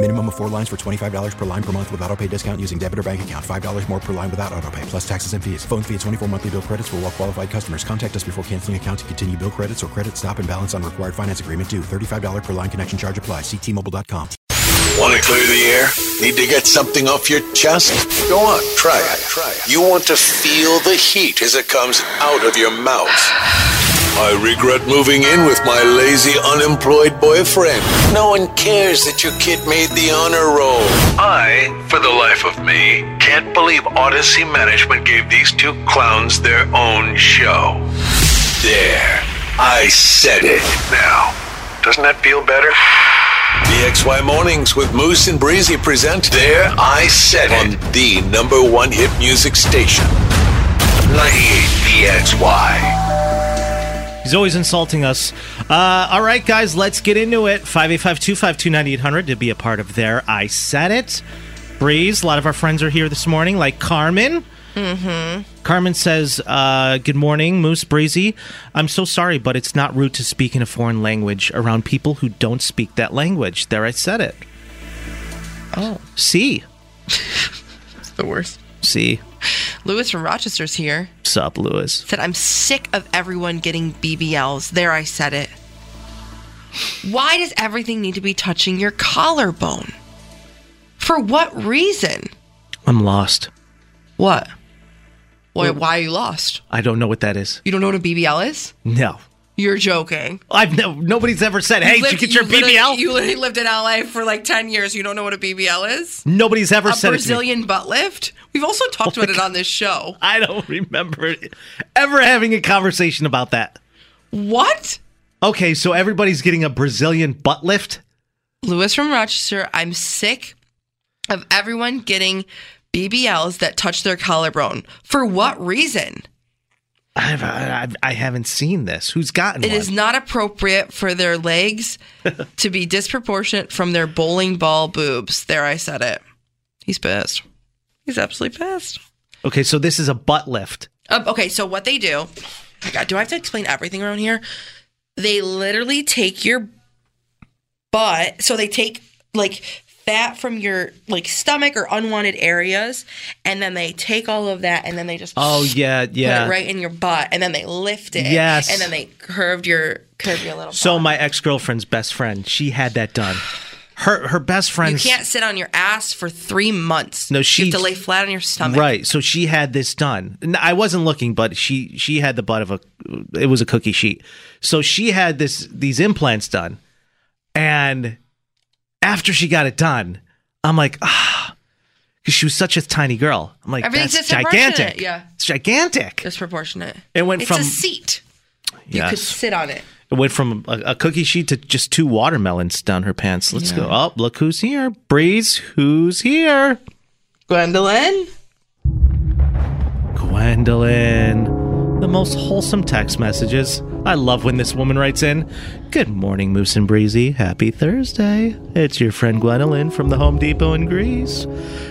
Minimum of four lines for $25 per line per month with auto pay discount using debit or bank account. $5 more per line without auto pay, plus taxes and fees. Phone fee at 24 monthly bill credits for all qualified customers. Contact us before canceling account to continue bill credits or credit stop and balance on required finance agreement due. $35 per line connection charge apply. Ctmobile.com. Want to clear the air? Need to get something off your chest? Go on, try it. Try it. You want to feel the heat as it comes out of your mouth. I regret moving in with my lazy, unemployed boyfriend. No one cares that your kid made the honor roll. I, for the life of me, can't believe Audacy Management gave these two clowns their own show. There. I said it. Now, doesn't that feel better? PXY Mornings with Moose and Breezy present There I Said It on the number one hit music station. 98 PXY. He's always insulting us. Uh, all right, guys, let's get into it. 585-252-9800 to be a part of there. I said it. Breeze, a lot of our friends are here this morning, like Carmen. Mm-hmm. Carmen says, uh, Good morning, Moose Breezy. I'm so sorry, but it's not rude to speak in a foreign language around people who don't speak that language. There, I said it. Oh. See. It's the worst. See. Lewis from Rochester's here. Sup, Lewis? Said, I'm sick of everyone getting BBLs. There, I said it. Why does everything need to be touching your collarbone? For what reason? I'm lost. What? Why, why are you lost? I don't know what that is. You don't know what a BBL is? No. You're joking. I've no, nobody's ever said, "Hey, did you get your literally- BBL?" You literally lived in LA for like 10 years. You don't know what a BBL is? Nobody's ever a said it to me. Brazilian butt lift? We've also talked Oh about it oh on this show. I don't remember ever having a conversation about that. What? Okay, so everybody's getting a Brazilian butt lift. Lewis from Rochester, I'm sick of everyone getting BBLs that touch their collarbone. For what reason? I've, I've, I haven't seen this. Who's gotten It one? is not appropriate for their legs to be disproportionate from their bowling ball boobs. There, I said it. He's pissed. He's absolutely pissed. okay, so this is a butt lift. Uh, okay, so what they do, my God, do I have to explain everything around here? They literally take your butt, so they take like fat from your like stomach or unwanted areas, and then they take all of that, and then they just Oh yeah, yeah. put it right in your butt, and then they lift it, Yes. and then they curved your curve your little. So my ex girlfriend's best friend, she had that done. Her her best friend. you can't sit on your ass for three months. No, she- you have to lay flat on your stomach. Right. So she had this done. N- I wasn't looking, but she she had the butt of a it was a cookie sheet. So she had this these implants done. And after she got it done, I'm like, ah, because she was such a tiny girl. I'm like, Everything's that's gigantic. yeah. It's gigantic. Disproportionate. It went it's from a seat. Yes. You could sit on it. It went from a, a cookie sheet to just two watermelons down her pants. Let's go. Oh, look who's here. Breeze, who's here? Gwendolyn. Gwendolyn. The most wholesome text messages. I love when this woman writes in. Good morning, Moose and Breezy. Happy Thursday. It's your friend Gwendolyn from the Home Depot in Greece.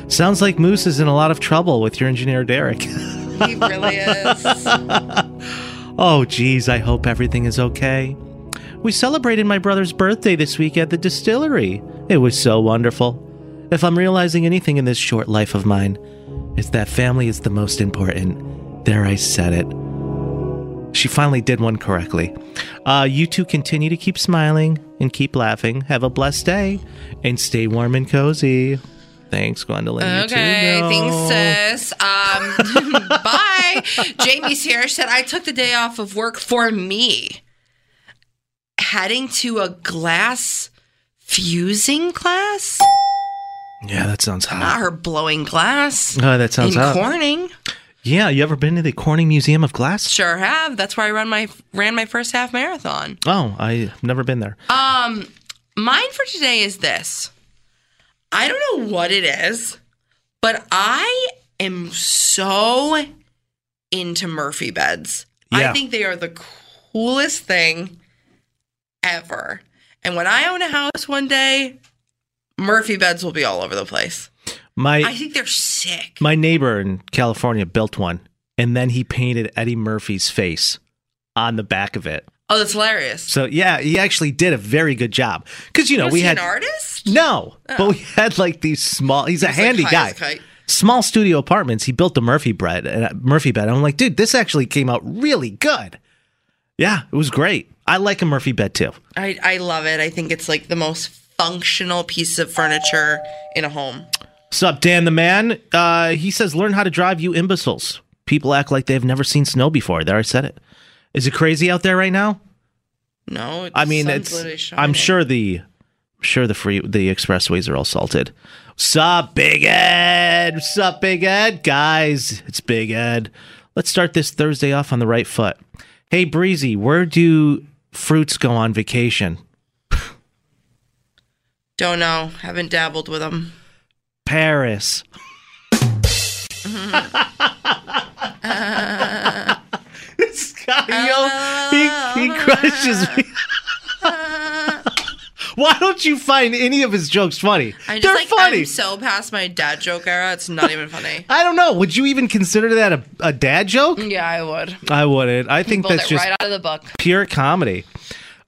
Sounds like Moose is in a lot of trouble with your engineer, Derek. He really is. Oh, geez, I hope everything is okay. We celebrated my brother's birthday this week at the distillery. It was so wonderful. If I'm realizing anything in this short life of mine, it's that family is the most important. There, I said it. She finally did one correctly. Uh, you two continue to keep smiling and keep laughing. Have a blessed day and stay warm and cozy. Thanks, Gwendolyn. Okay, thanks, sis. Um, bye. Jamie's here. Said, I took the day off of work for me. Heading to a glass fusing class? Yeah, that sounds hot. Not her blowing glass. Oh, that sounds in hot. Corning. Yeah, you ever been to the Corning Museum of Glass? Sure have. That's where I run my ran my first half marathon. Oh, I've never been there. Um, mine for today is this. I don't know what it is, but I am so into Murphy beds. Yeah. I think they are the coolest thing ever. And when I own a house one day, Murphy beds will be all over the place. My I think they're sick. my neighbor in California built one, and then he painted Eddie Murphy's face on the back of it. Oh, that's hilarious. So yeah, he actually did a very good job. Because you know Was we he had an artist? no, but we had like these small. He's a like, handy high guy. Small studio apartments. He built the Murphy bed. Uh, Murphy bed. I'm like, dude, this actually came out really good. Yeah, it was great. I like a Murphy bed too. I, I love it. I think it's like the most functional piece of furniture in a home. Sup, Dan the man? Uh, he says, learn how to drive, you imbeciles. People act like they've never seen snow before. There, I said it. Is it crazy out there right now? No, it's, I mean, it's. I'm sure the, I'm sure the free the expressways are all salted. Sup, Big Ed? Sup, Big Ed? Guys, it's Big Ed. Let's start this Thursday off on the right foot. Hey, Breezy, where do fruits go on vacation? Don't know. Haven't dabbled with them. Paris. this guy, yo, oh. he, he crushes me. Why don't you find any of his jokes funny? I just They're like funny. I'm so past my dad joke era. It's not even funny. I don't know. Would you even consider that a, a dad joke? yeah, I would. I wouldn't. I think Pulled that's it just right out of the book. pure comedy.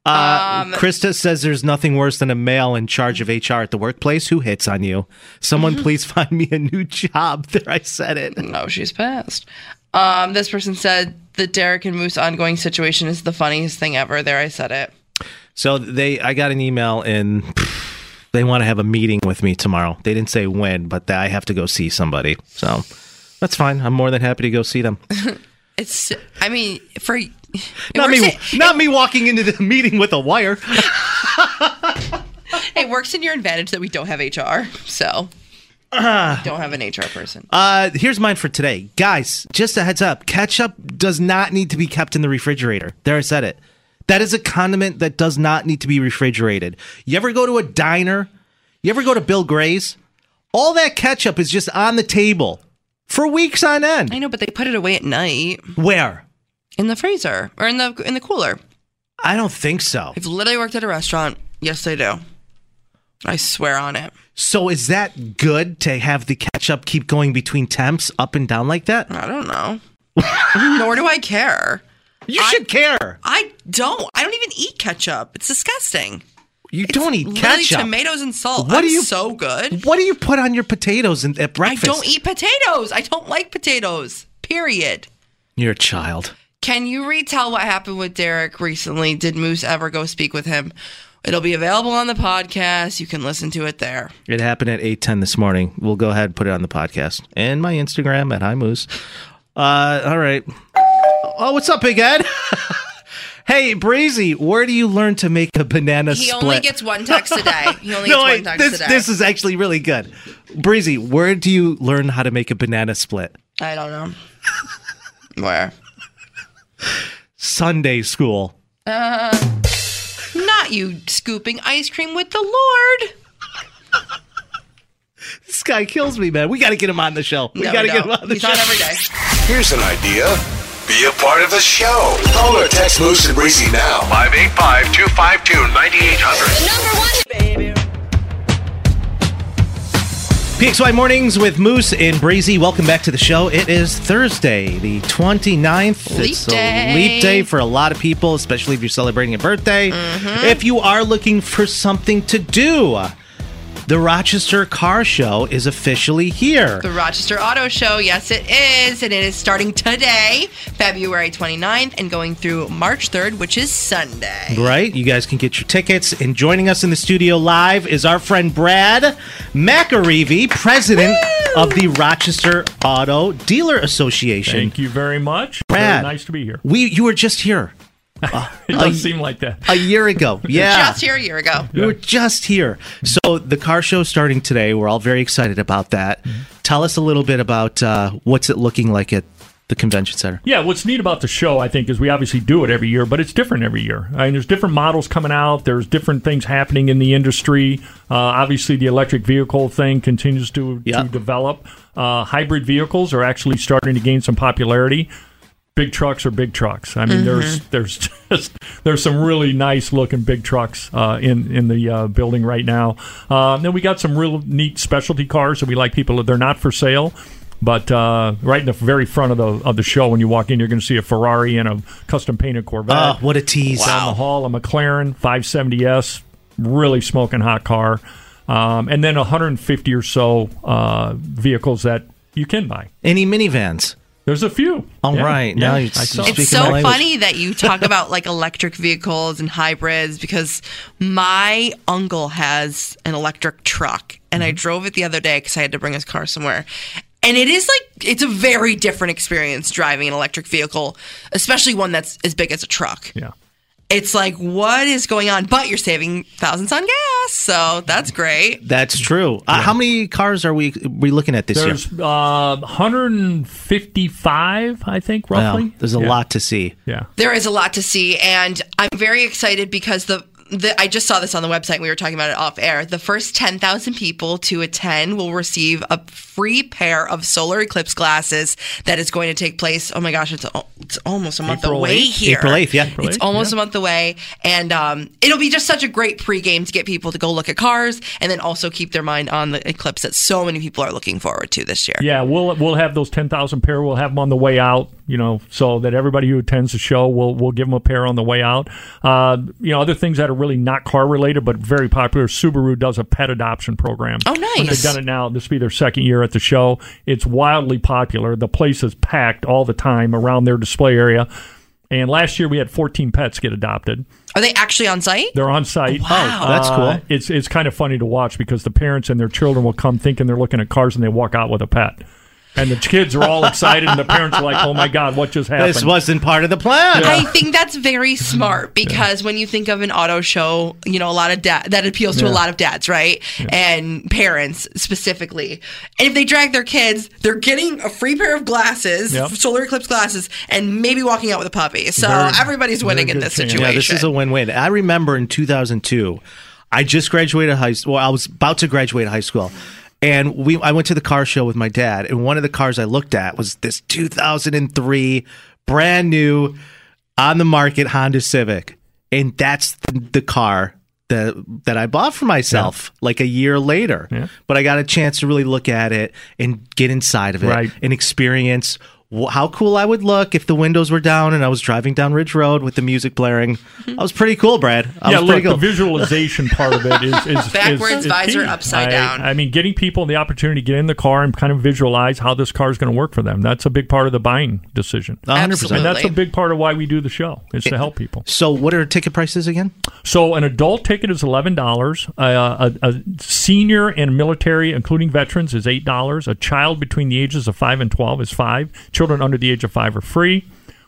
Uh, Um, Krista says there's nothing worse than a male in charge of HR at the workplace who hits on you. Someone Mm-hmm. please find me a new job. There, I said it. No, she's passed. Um, this person said the Derek and Moose ongoing situation is the funniest thing ever. There, I said it. So they, I got an email and they want to have a meeting with me tomorrow. They didn't say when, but I have to go see somebody. So that's fine. I'm more than happy to go see them. It's. I mean, for Not me, in, not me walking into the meeting with a wire. it works in your advantage that we don't have HR. So don't have an HR person. Uh, here's mine for today, guys. Just a heads up: ketchup does not need to be kept in the refrigerator. There, I said it. That is a condiment that does not need to be refrigerated. You ever go to a diner? You ever go to Bill Gray's? All that ketchup is just on the table for weeks on end. I know, but they put it away at night Where? In the freezer or in the in the cooler. I don't think so. I've literally worked at a restaurant. Yes, they do. I swear on it. So is that good to have the ketchup keep going between temps up and down like that? I don't know. Nor do I care. You should care. I don't. I don't even eat ketchup. It's disgusting. You don't eat ketchup. tomatoes and salt. What do you- so good. What do you put on your potatoes in, at breakfast? I don't eat potatoes. I don't like potatoes. Period. You're a child. Can you retell what happened with Derek recently? Did Moose ever go speak with him? It'll be available on the podcast. You can listen to it there. It happened at eight ten this morning. We'll go ahead and put it on the podcast and my Instagram at Hi Moose. Uh, all right. Oh, what's up, Big Ed? hey, Breezy, where do you learn to make a banana He split? He only gets one text a day. He only no, gets one text this a day. this is actually really good. Breezy, where do you learn how to make a banana split? I don't know. Where? Sunday school. Uh, not you scooping ice cream with the Lord. This guy kills me, man. We got to get him on the show. We No, got to get him on the He's show. on every day. Here's an idea. Be a part of the show. Call or text Moose and Breezy now. 585 252 9800. PXY Mornings with Moose and Breezy. Welcome back to the show. It is Thursday, the 29th. Leap it's day. a leap day for a lot of people, especially if you're celebrating a birthday. Mm-hmm. If you are looking for something to do, The Rochester Car Show is officially here. The Rochester Auto Show, yes, it is. And it is starting today, February 29th, and going through March 3rd, which is Sunday. Right? You guys can get your tickets. And joining us in the studio live is our friend Brad McAreevy, president of the Rochester Auto Dealer Association. Thank you very much. Brad, Very nice to be here. We you were just here It does seem like that. a year ago. Yeah. Just here a year ago. We were just here. So the car show starting today. We're all very excited about that. Tell us a little bit about uh, what's it looking like at the convention center. Yeah, what's neat about the show, I think, is we obviously do it every year, but it's different every year. I mean, there's different models coming out. There's different things happening in the industry. Uh, obviously, the electric vehicle thing continues to, Yeah. to develop. Uh, hybrid vehicles are actually starting to gain some popularity. Big trucks are big trucks. I mean, there's there's just there's some really nice looking big trucks uh, in in the uh, building right now. Uh, then we got some real neat specialty cars that we like people. That they're not for sale. But uh, right in the very front of the of the show, when you walk in, you're going to see a Ferrari and a custom painted Corvette. Oh, what a tease. Down the hall, a McLaren 570S, really smoking hot car, um, and then 150 or so uh, vehicles that you can buy. Any minivans? There's a few. All Yeah, right, yeah, now you're I speaking It's my so funny that you talk about like electric vehicles and hybrids because my uncle has an electric truck and Mm-hmm. I drove it the other day because I had to bring his car somewhere. And it is like, it's a very different experience driving an electric vehicle, especially one that's as big as a truck. Yeah. It's like, what is going on? But you're saving thousands on gas. So that's great. That's true. Uh, how many cars are we we looking at this There's year? uh, 155, I think, roughly. Wow, there's a Yeah. lot to see. Yeah. There is a lot to see, and I'm very excited because the. The, I just saw this on the website. and We were talking about it off air. The first 10,000 people to attend will receive a free pair of solar eclipse glasses that is going to take place. Oh my gosh, it's it's almost a month April away 8th? here. April 8th, yeah. April It's almost yeah. a month away, and um, it'll be just such a great pregame to get people to go look at cars, and then also keep their mind on the eclipse that so many people are looking forward to this year. Yeah, we'll we'll have those ten thousand pair. We'll have them on the way out. You know, so that everybody who attends the show, we'll we'll give them a pair on the way out. Uh, you know, other things that are really not car related but very popular. Subaru does a pet adoption program. Oh, nice. They've done it now. This will be their second year at the show. It's wildly popular. The place is packed all the time around their display area. And last year we had 14 pets get adopted. Are they actually on site? They're on site. Wow. Oh, that's cool. Uh, it's it's kind of funny to watch because the parents and their children will come thinking they're looking at cars and they walk out with a pet. And the kids are all excited and the parents are like, "Oh my god, what just happened?" This wasn't part of the plan. I think that's very smart because when you think of an auto show, you know, a lot of dad that appeals to a lot of dads, right? And parents specifically. And if they drag their kids, they're getting a free pair of glasses, Yep. solar eclipse glasses, and maybe walking out with a puppy. So Very- everybody's winning in this chance. situation. Yeah, this is a win-win. I remember in 2002, I just graduated high school. Well, I was about to graduate high school, and we I went to the car show with my dad, and one of the cars I looked at was this 2003 brand new on the market Honda Civic, and that's the, the car. That, that I bought for myself like a year later, Yeah. but I got a chance to really look at it and get inside of it Right. and experience how cool I would look if the windows were down and I was driving down Ridge Road with the music blaring. I was pretty cool, Brad. I yeah, was look, pretty the visualization part of it is, is Backwards is, is visor, key. upside I- down. I mean, getting people the opportunity to get in the car and kind of visualize how this car is going to work for them. That's a big part of the buying decision. 100%. And that's a big part of why we do the show is to help people. So, what are ticket prices again? So an adult ticket is eleven dollars. Uh, a, a senior and military, including veterans, is eight dollars. A child between the ages of five and twelve is five. Children under the age of five are free.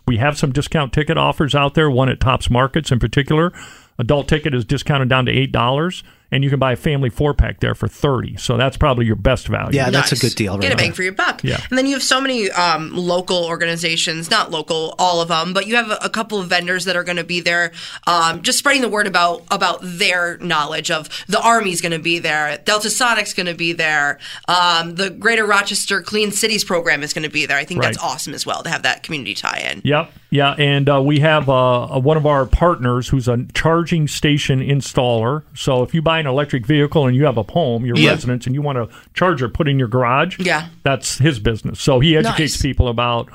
We have some discount ticket offers out there. One at Tops Markets in particular. Adult ticket is discounted down to eight dollars, and you can buy a family four pack there for thirty. So that's probably your best value. Yeah, that's a good deal. Get a bang there. for your buck. Yeah. And then you have so many um, local organizations, not local, all of them, but you have a, a couple of vendors that are going to be there, um, just spreading the word about about their knowledge of the Army's going to be there, Delta Sonic's going to be there, um, the Greater Rochester Clean Cities program is going to be there. I think that's awesome as well to have that community tie-in. Yep. Yeah, and uh, we have uh, one of our partners who's a charging station installer. So if you buy an electric vehicle and you have a home, your Yeah. residence, and you want a charger put in your garage, Yeah. that's his business. So he educates Nice. people about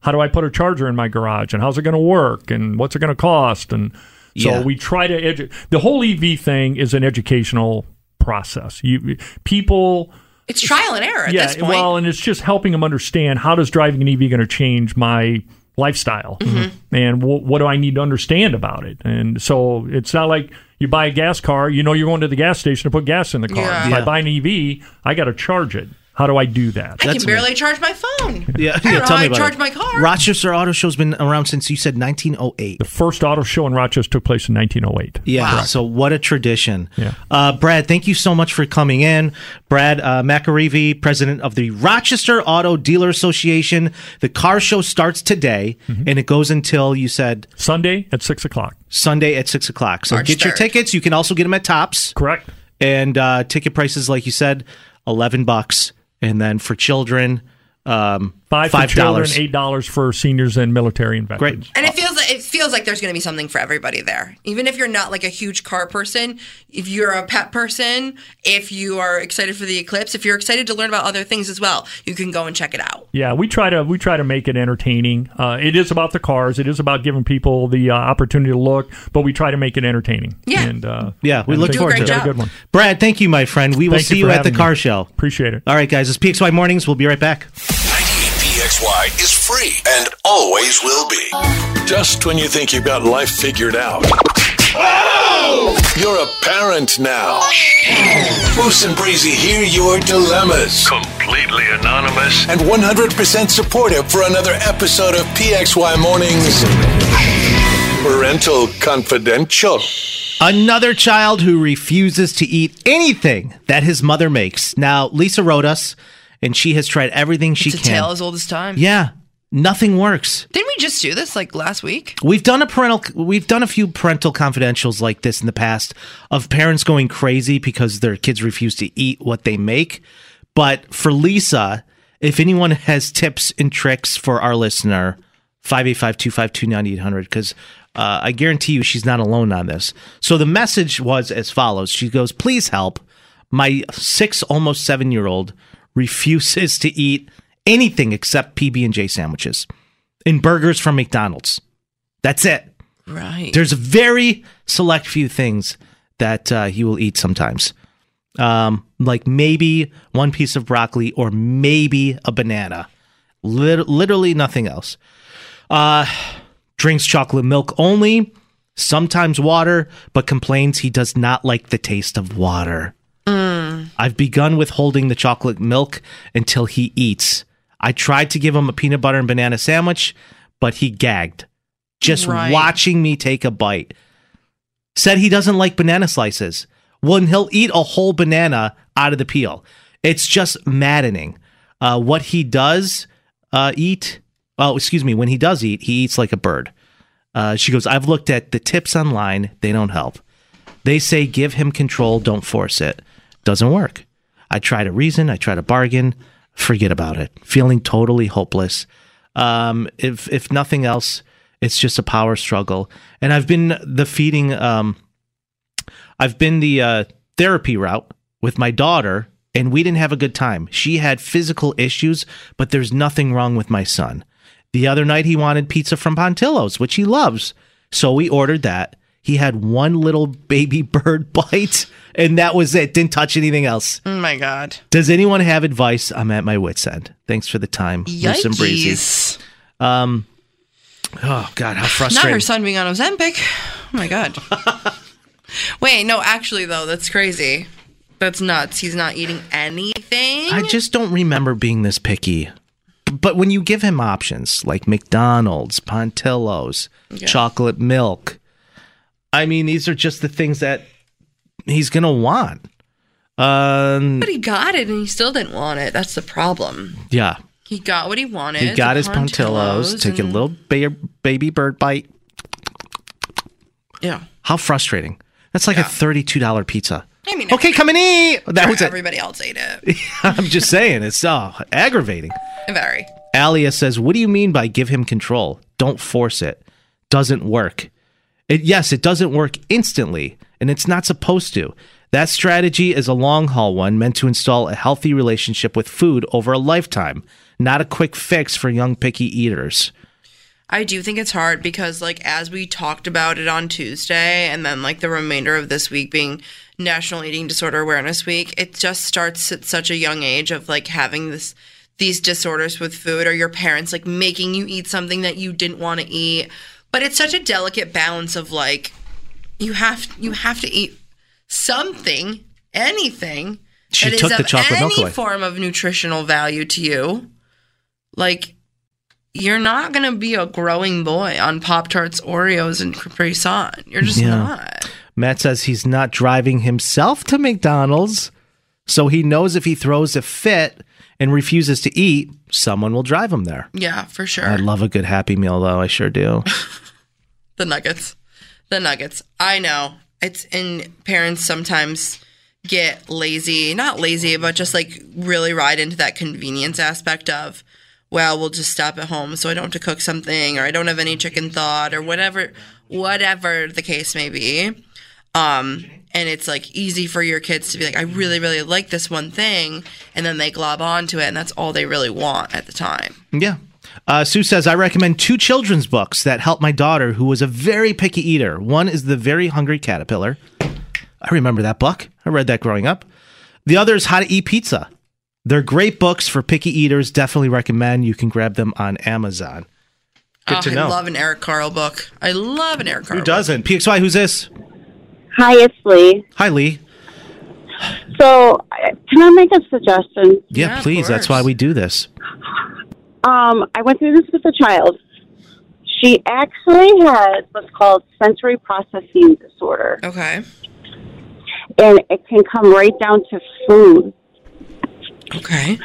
how do I put a charger in my garage and how's it going to work and what's it going to cost and so Yeah. we try to edu- the whole EV thing is an educational process. You people. It's trial and error at yeah, this point. well, and it's just helping them understand how does driving an EV going to change my lifestyle, Mm-hmm. and wh- what do I need to understand about it? And so it's not like you buy a gas car, you know, you're going to the gas station to put gas in the car. Yeah. If I buy an EV, I got to charge it. How do I do that? I That's can barely charge my phone. Yeah, I don't yeah. Tell how me I about charge it. my car. Rochester Auto Show's been around since you said 1908. The first auto show in Rochester took place in 1908. Yeah. So what a tradition. Yeah. Uh, Brad, thank you so much for coming in. Brad uh, McAreevy, president of the Rochester Auto Dealer Association. The car show starts today Mm-hmm. and it goes until you said Sunday at six o'clock. Sunday at six o'clock. So March get your tickets. You can also get them at Tops. Correct. And uh, ticket prices, like you said, eleven bucks. And then for children, um, Five, five for children, dollars. eight dollars for seniors and military and veterans. Great. And it feels like, it feels like there's going to be something for everybody there. Even if you're not like a huge car person, if you're a pet person, if you are excited for the eclipse, if you're excited to learn about other things as well, you can go and check it out. Yeah, we try to we try to make it entertaining. Uh, it is about the cars. It is about giving people the uh, opportunity to look, but we try to make it entertaining. Yeah. and uh, Yeah, we and look forward we to got it. A good one. Brad, thank you, my friend. We will Thank see you you at the car me. show. Appreciate it. All right, guys. It's PXY Mornings. We'll be right back. 98PXY is free and always will be. Just when you think you've got life figured out. Oh! You're a parent now. Moose and Breezy hear your dilemmas. Completely anonymous. And 100% supportive for another episode of PXY Mornings. Parental Confidential. Another child who refuses to eat anything that his mother makes. Now, Lisa wrote us, and she has tried everything she It's a can. tale as old as time. yeah, nothing works. Didn't we just do this like last week? We've done a parental, we've done a few parental confidentials like this in the past of parents going crazy because their kids refuse to eat what they make. But for Lisa, if anyone has tips and tricks for our listener, 585-252-9800, because uh, I guarantee you she's not alone on this. So the message was as follows. She goes, please help. My six, almost seven year old refuses to eat anything except PB&J sandwiches and burgers from McDonald's. That's it. Right. There's a very select few things that uh, he will eat sometimes. Um, like maybe one piece of broccoli or maybe a banana. Lit- literally nothing else. Uh, drinks chocolate milk only, sometimes water, but complains he does not like the taste of water. I've begun withholding the chocolate milk until he eats. I tried to give him a peanut butter and banana sandwich, but he gagged. Just Right. watching me take a bite. Said he doesn't like banana slices. When he'll eat a whole banana out of the peel. It's just maddening. Uh, what he does uh, eat, oh, excuse me, when he does eat, he eats like a bird. Uh, she goes, I've looked at the tips online, they don't help. They say give him control, don't force it. Doesn't work. I try to reason, I try to bargain, forget about it. Feeling totally hopeless. Um, if if nothing else, it's just a power struggle. And I've been the feeding um I've been the uh, therapy route with my daughter, and we didn't have a good time. She had physical issues, but there's nothing wrong with my son. The other night, he wanted pizza from Pontillo's, which he loves. So we ordered that. He had one little baby bird bite, and that was it. Didn't touch anything else. oh my god. Does anyone have advice? I'm at my wit's end. Thanks for the time. Loose and breezy. Um, oh, God, how frustrating. Not her son being on Ozempic. Oh my god. Wait, no, actually though, that's crazy. That's nuts. He's not eating anything. I just don't remember being this picky. But when you give him options like McDonald's, Pontillo's, chocolate milk, I mean, these are just the things that he's going to want. Um, but he got it and he still didn't want it. That's the problem. yeah. He got what he wanted. He got his Pontillo's, took a little ba- baby bird bite. Yeah. How frustrating. That's like a $32 pizza. I mean, Okay, come and eat. That was it. everybody else ate it. I'm just saying, it's uh, aggravating. Very. Alia says, What do you mean by give him control? Don't force it. Doesn't work. It, yes, it doesn't work instantly, and it's not supposed to. That strategy is a long haul one meant to install a healthy relationship with food over a lifetime, not a quick fix for young picky eaters. I do think it's hard because, like, as we talked about it on Tuesday, and then like the remainder of this week being National Eating Disorder Awareness Week, it just starts at such a young age of like having this these disorders with food, or your parents like making you eat something that you didn't want to eat. But it's such a delicate balance of like you have you have to eat something, anything She that is took the of chocolate milk any away. form of nutritional value to you. Like you're not gonna be a growing boy on Pop Tarts, Oreos, and Capri Sun. You're just Yeah. not. Matt says he's not driving himself to McDonald's, so he knows if he throws a fit and refuses to eat, someone will drive him there. Yeah, for sure. I love a good Happy Meal, though. I sure do. the nuggets the nuggets i know it's and parents sometimes get lazy not lazy but just like really ride into that convenience aspect of well we'll just stop at home so i don't have to cook something or i don't have any chicken thought or whatever whatever the case may be um and it's like easy for your kids to be like i really really like this one thing and then they glob onto it and that's all they really want at the time yeah. Uh, Sue says, I recommend two children's books that helped my daughter, who was a very picky eater. One is The Very Hungry Caterpillar. I remember that book. I read that growing up. The other is How to Eat Pizza. They're great books for picky eaters. Definitely recommend. You can grab them on Amazon. Good Oh, to i know. love an Eric Carle book i love an Eric Carle Who doesn't? PXY, who's this? Hi, it's Lee. Hi, Lee. So, can I make a suggestion? Yeah, please. That's why we do this. Um, I went through this with a child. She actually has what's called sensory processing disorder, okay and it can come right down to food. Okay.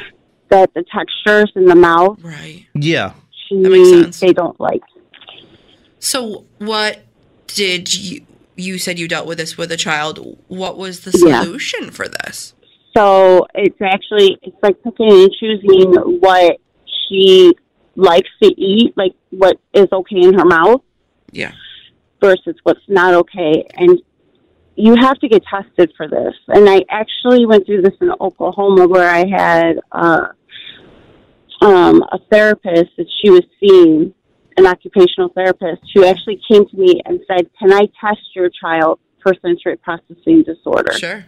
That the textures in the mouth, right? Yeah. She, That makes sense. They don't like. So, what did you? You said you dealt with this with a child. What was the Yeah. solution for this? So it's actually it's like picking and choosing what she likes to eat, like what is okay in her mouth Yeah. versus what's not okay. And you have to get tested for this. And I actually went through this in Oklahoma where I had uh, um, a therapist that she was seeing, an occupational therapist, who actually came to me and said, Can I test your child for sensory processing disorder? Sure.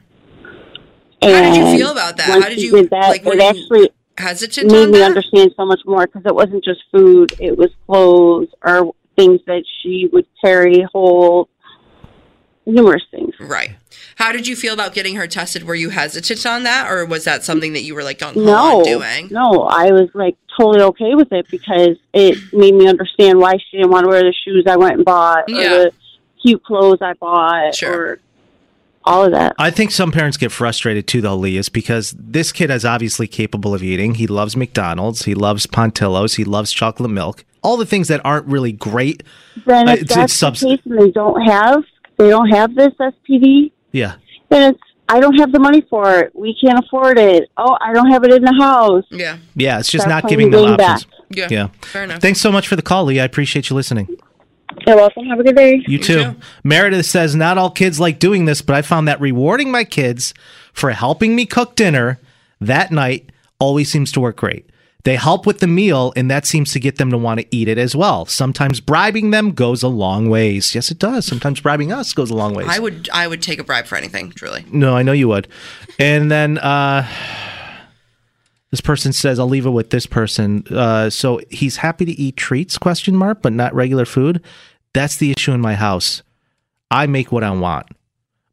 And How did you feel about that? How did you- did that? like, were it actually Hesitant made me understand so much more because it wasn't just food; it was clothes or things that she would carry, hold, numerous things. Right. How did you feel about getting her tested? Were you hesitant on that, or was that something that you were like, "Don't No, on doing"? no, I was like totally okay with it because it made me understand why she didn't want to wear the shoes I went and bought, or the cute clothes I bought, or all of that. I think some parents get frustrated too, though, Lee, is because this kid is obviously capable of eating. He loves McDonald's. He loves Pontillos. He loves chocolate milk. All the things that aren't really great. Then Uh, if it's- that's it's the subs- case and they don't have they don't have this SPD, Yeah. then it's I don't have the money for it. We can't afford it. Oh, I don't have it in the house. Yeah. Yeah, it's just Start not giving them the options. back. Yeah, fair enough. Thanks so much for the call, Lee. I appreciate you listening. You're welcome. Have a good day. You too. Meredith says, Not all kids like doing this, but I found that rewarding my kids for helping me cook dinner that night always seems to work great. They help with the meal, and that seems to get them to want to eat it as well. Sometimes bribing them goes a long ways. Yes, it does. Sometimes bribing us goes a long ways. I would. I would take a bribe for anything. Truly. No, I know you would. And then uh, this person says, "I'll leave it with this person." Uh, so he's happy to eat treats? Question mark, but not regular food. That's the issue in my house. I make what I want.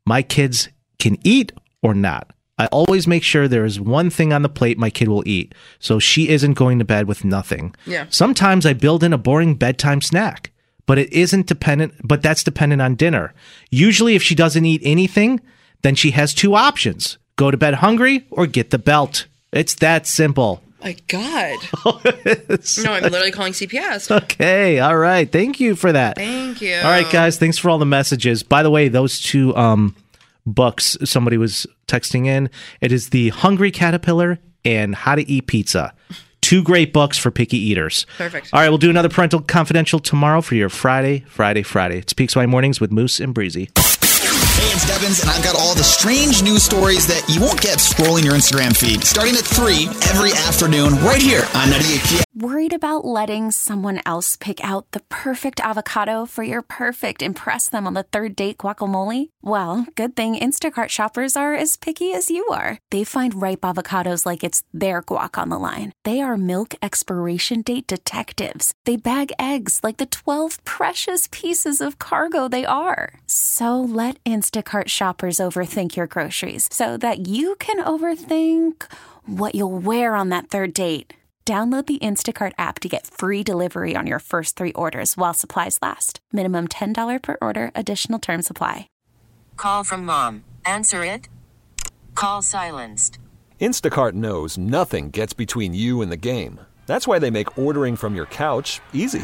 My kids can eat or not. I always make sure there is one thing on the plate my kid will eat, so she isn't going to bed with nothing. Yeah. Sometimes I build in a boring bedtime snack, but it isn't dependent, but that's dependent on dinner. Usually, if she doesn't eat anything, then she has two options go to bed hungry or get the belt. It's that simple. My God. no, I'm literally calling CPS. Okay. All right. Thank you for that. Thank you. All right, guys. Thanks for all the messages. By the way, those two um, books somebody was texting in. It is the Hungry Caterpillar and How to Eat Pizza. Two great books for picky eaters. Perfect. All right, we'll do another parental confidential tomorrow for your Friday, Friday, Friday. It's PXY Mornings with Moose and Breezy. It's Devins, and I've got all the strange news stories that you won't get scrolling your Instagram feed. Starting at 3 every afternoon, right here on 98 Worried about letting someone else pick out the perfect avocado for your perfect impress them on the third date guacamole? Well, good thing Instacart shoppers are as picky as you are. They find ripe avocados like it's their guac on the line. They are milk expiration date detectives. They bag eggs like the 12 precious pieces of cargo they are. So let Instacart shoppers overthink your groceries so that you can overthink what you'll wear on that third date. Download the Instacart app to get free delivery on your first three orders while supplies last. Minimum $10 per order, additional term supply. Call from mom. Answer it. Call silenced. Instacart knows nothing gets between you and the game. That's why they make ordering from your couch easy.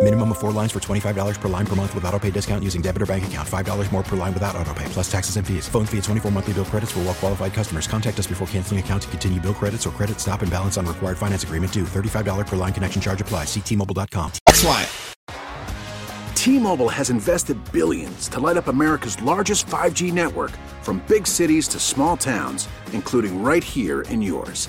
Minimum of four lines for $25 per line per month with auto pay discount using debit or bank account. $5 more per line without auto pay, plus taxes and fees. Phone fee at 24 monthly bill credits for all well qualified customers. Contact us before canceling account to continue bill credits or credit stop and balance on required finance agreement due. $35 per line connection charge apply. Ctmobile.com. That's why. T-Mobile has invested billions to light up America's largest 5G network from big cities to small towns, including right here in yours.